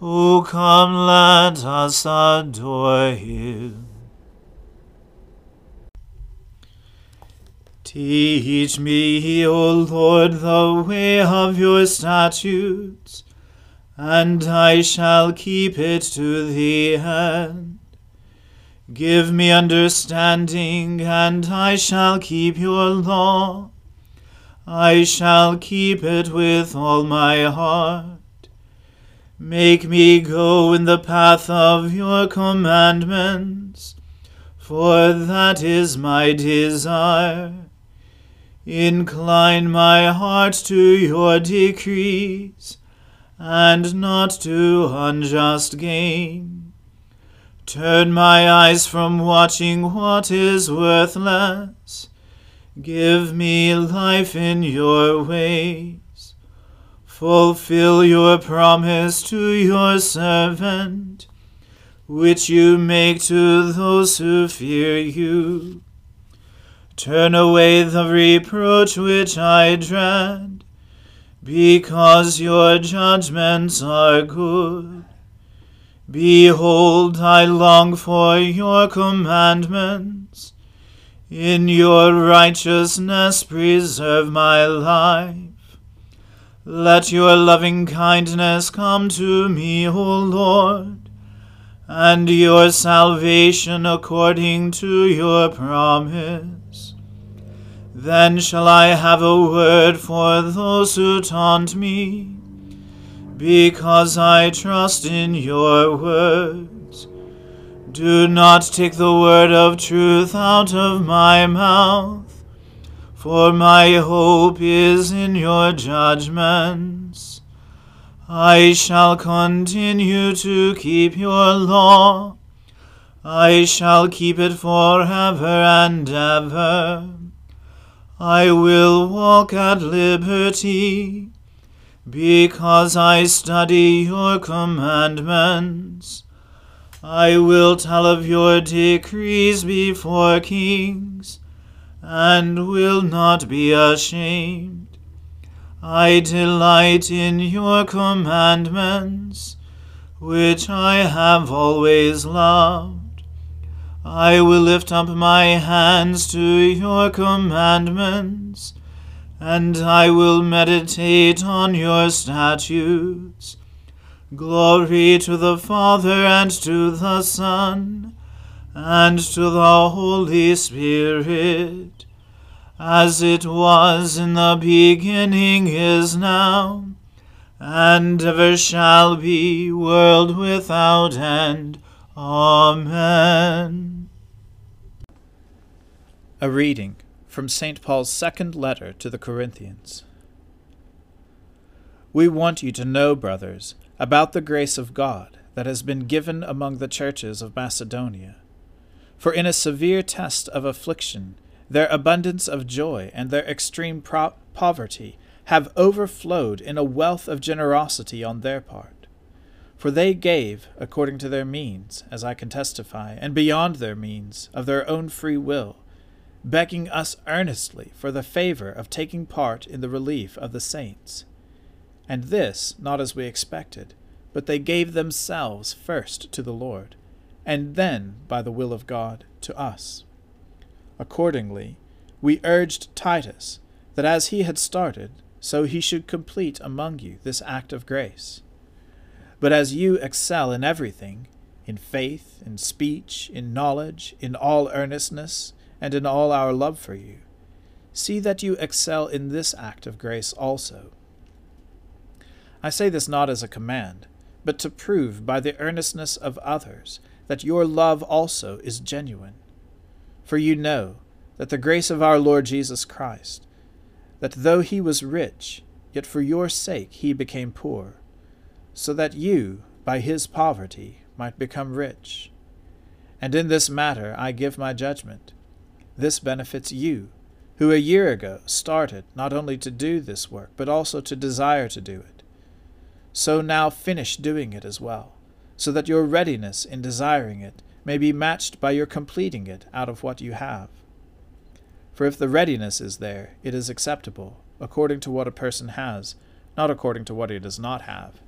O come, let us adore him. Teach me, O Lord, the way of your statutes, and I shall keep it to the end. Give me understanding, and I shall keep your law. I shall keep it with all my heart. Make me go in the path of your commandments, for that is my desire. Incline my heart to your decrees, and not to unjust gain. Turn my eyes from watching what is worthless Give me life in your ways. Fulfill your promise to your servant, which you make to those who fear you. Turn away the reproach which I dread, because your judgments are good. Behold, I long for your commandments. In your righteousness preserve my life. Let your loving kindness come to me, O Lord, and your salvation according to your promise. Then shall I have a word for those who taunt me, because I trust in your word. Do not take the word of truth out of my mouth, for my hope is in your judgments. I shall continue to keep your law. I shall keep it forever and ever. I will walk at liberty, because I study your commandments. I will tell of your decrees before kings, and will not be ashamed. I delight in your commandments, which I have always loved. I will lift up my hands to your commandments, and I will meditate on your statutes. Glory to the Father and to the Son and to the Holy Spirit, as it was in the beginning is now, and ever shall be, world without end. Amen. A reading from St. Paul's second letter to the Corinthians. We want you to know, brothers, about the grace of God that has been given among the churches of Macedonia. For in a severe test of affliction, their abundance of joy and their extreme pro- poverty have overflowed in a wealth of generosity on their part. For they gave according to their means, as I can testify, and beyond their means, of their own free will, begging us earnestly for the favor of taking part in the relief of the saints and this not as we expected, but they gave themselves first to the Lord, and then, by the will of God, to us. Accordingly, we urged Titus that as he had started, so he should complete among you this act of grace. But as you excel in everything, in faith, in speech, in knowledge, in all earnestness, and in all our love for you, see that you excel in this act of grace also. I say this not as a command, but to prove by the earnestness of others that your love also is genuine. For you know that the grace of our Lord Jesus Christ, that though he was rich, yet for your sake he became poor, so that you, by his poverty, might become rich. And in this matter I give my judgment. This benefits you, who a year ago started not only to do this work, but also to desire to do it so now finish doing it as well, so that your readiness in desiring it may be matched by your completing it out of what you have. For if the readiness is there, it is acceptable, according to what a person has, not according to what he does not have.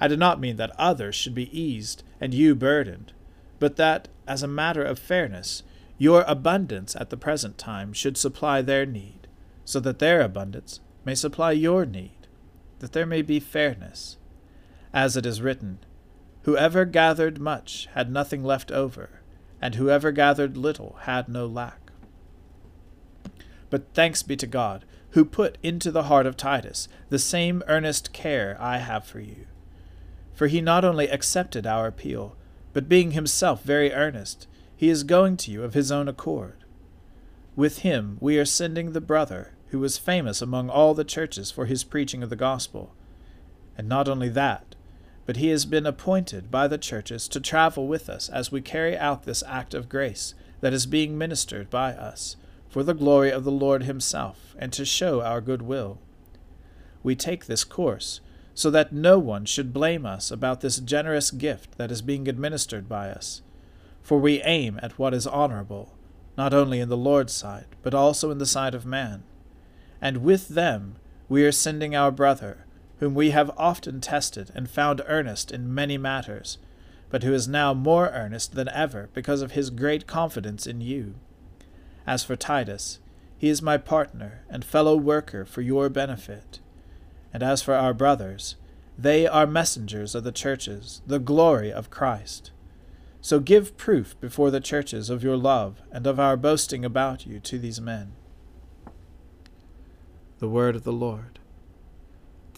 I do not mean that others should be eased and you burdened, but that, as a matter of fairness, your abundance at the present time should supply their need, so that their abundance may supply your need that there may be fairness. As it is written, Whoever gathered much had nothing left over, and whoever gathered little had no lack. But thanks be to God, who put into the heart of Titus the same earnest care I have for you. For he not only accepted our appeal, but being himself very earnest, he is going to you of his own accord. With him we are sending the brother who was famous among all the churches for his preaching of the gospel. And not only that, but he has been appointed by the churches to travel with us as we carry out this act of grace that is being ministered by us, for the glory of the Lord himself, and to show our good will. We take this course so that no one should blame us about this generous gift that is being administered by us, for we aim at what is honorable, not only in the Lord's sight, but also in the sight of man and with them we are sending our brother, whom we have often tested and found earnest in many matters, but who is now more earnest than ever because of his great confidence in you. As for Titus, he is my partner and fellow worker for your benefit. And as for our brothers, they are messengers of the churches, the glory of Christ. So give proof before the churches of your love and of our boasting about you to these men. The word of the Lord.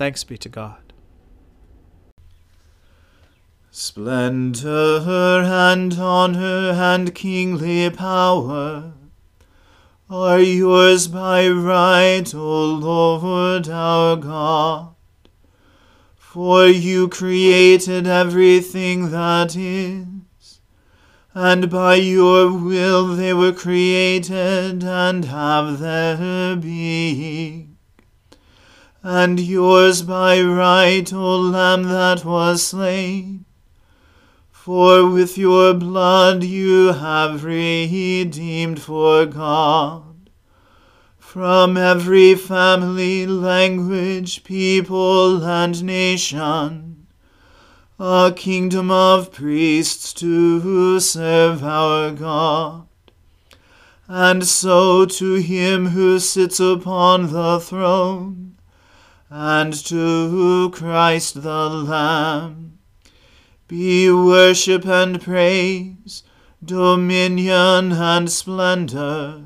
Thanks be to God. Splendor and honor and kingly power are yours by right, O Lord our God. For you created everything that is, and by your will they were created and have their being. And yours by right, O Lamb that was slain. For with your blood you have redeemed for God from every family, language, people, and nation a kingdom of priests to serve our God. And so to him who sits upon the throne, and to Christ the Lamb, be worship and praise, dominion and splendor,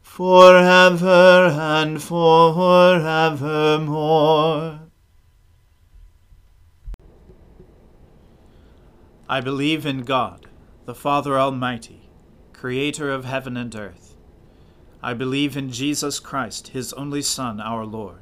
forever and forevermore. I believe in God, the Father Almighty, creator of heaven and earth. I believe in Jesus Christ, his only Son, our Lord.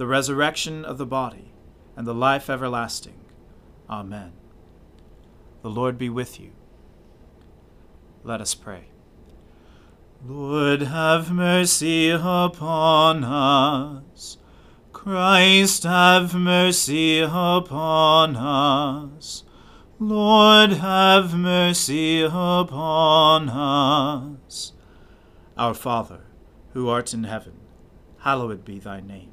the resurrection of the body, and the life everlasting. Amen. The Lord be with you. Let us pray. Lord, have mercy upon us. Christ have mercy upon us. Lord have mercy upon us. Our Father, who art in heaven, hallowed be thy name.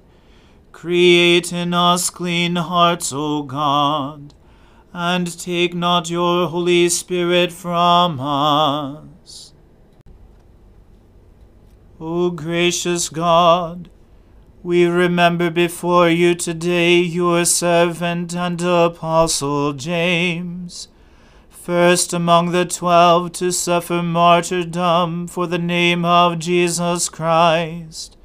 Create in us clean hearts, O God, and take not your Holy Spirit from us. O gracious God, we remember before you today your servant and apostle James, first among the twelve to suffer martyrdom for the name of Jesus Christ.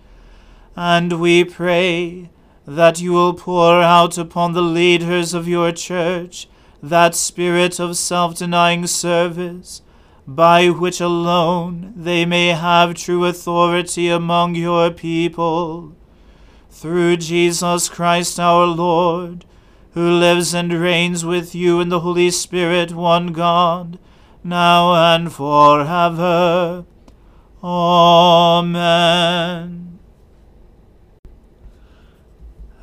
And we pray that you will pour out upon the leaders of your church that spirit of self denying service, by which alone they may have true authority among your people through Jesus Christ our Lord, who lives and reigns with you in the Holy Spirit, one God, now and forever. Amen.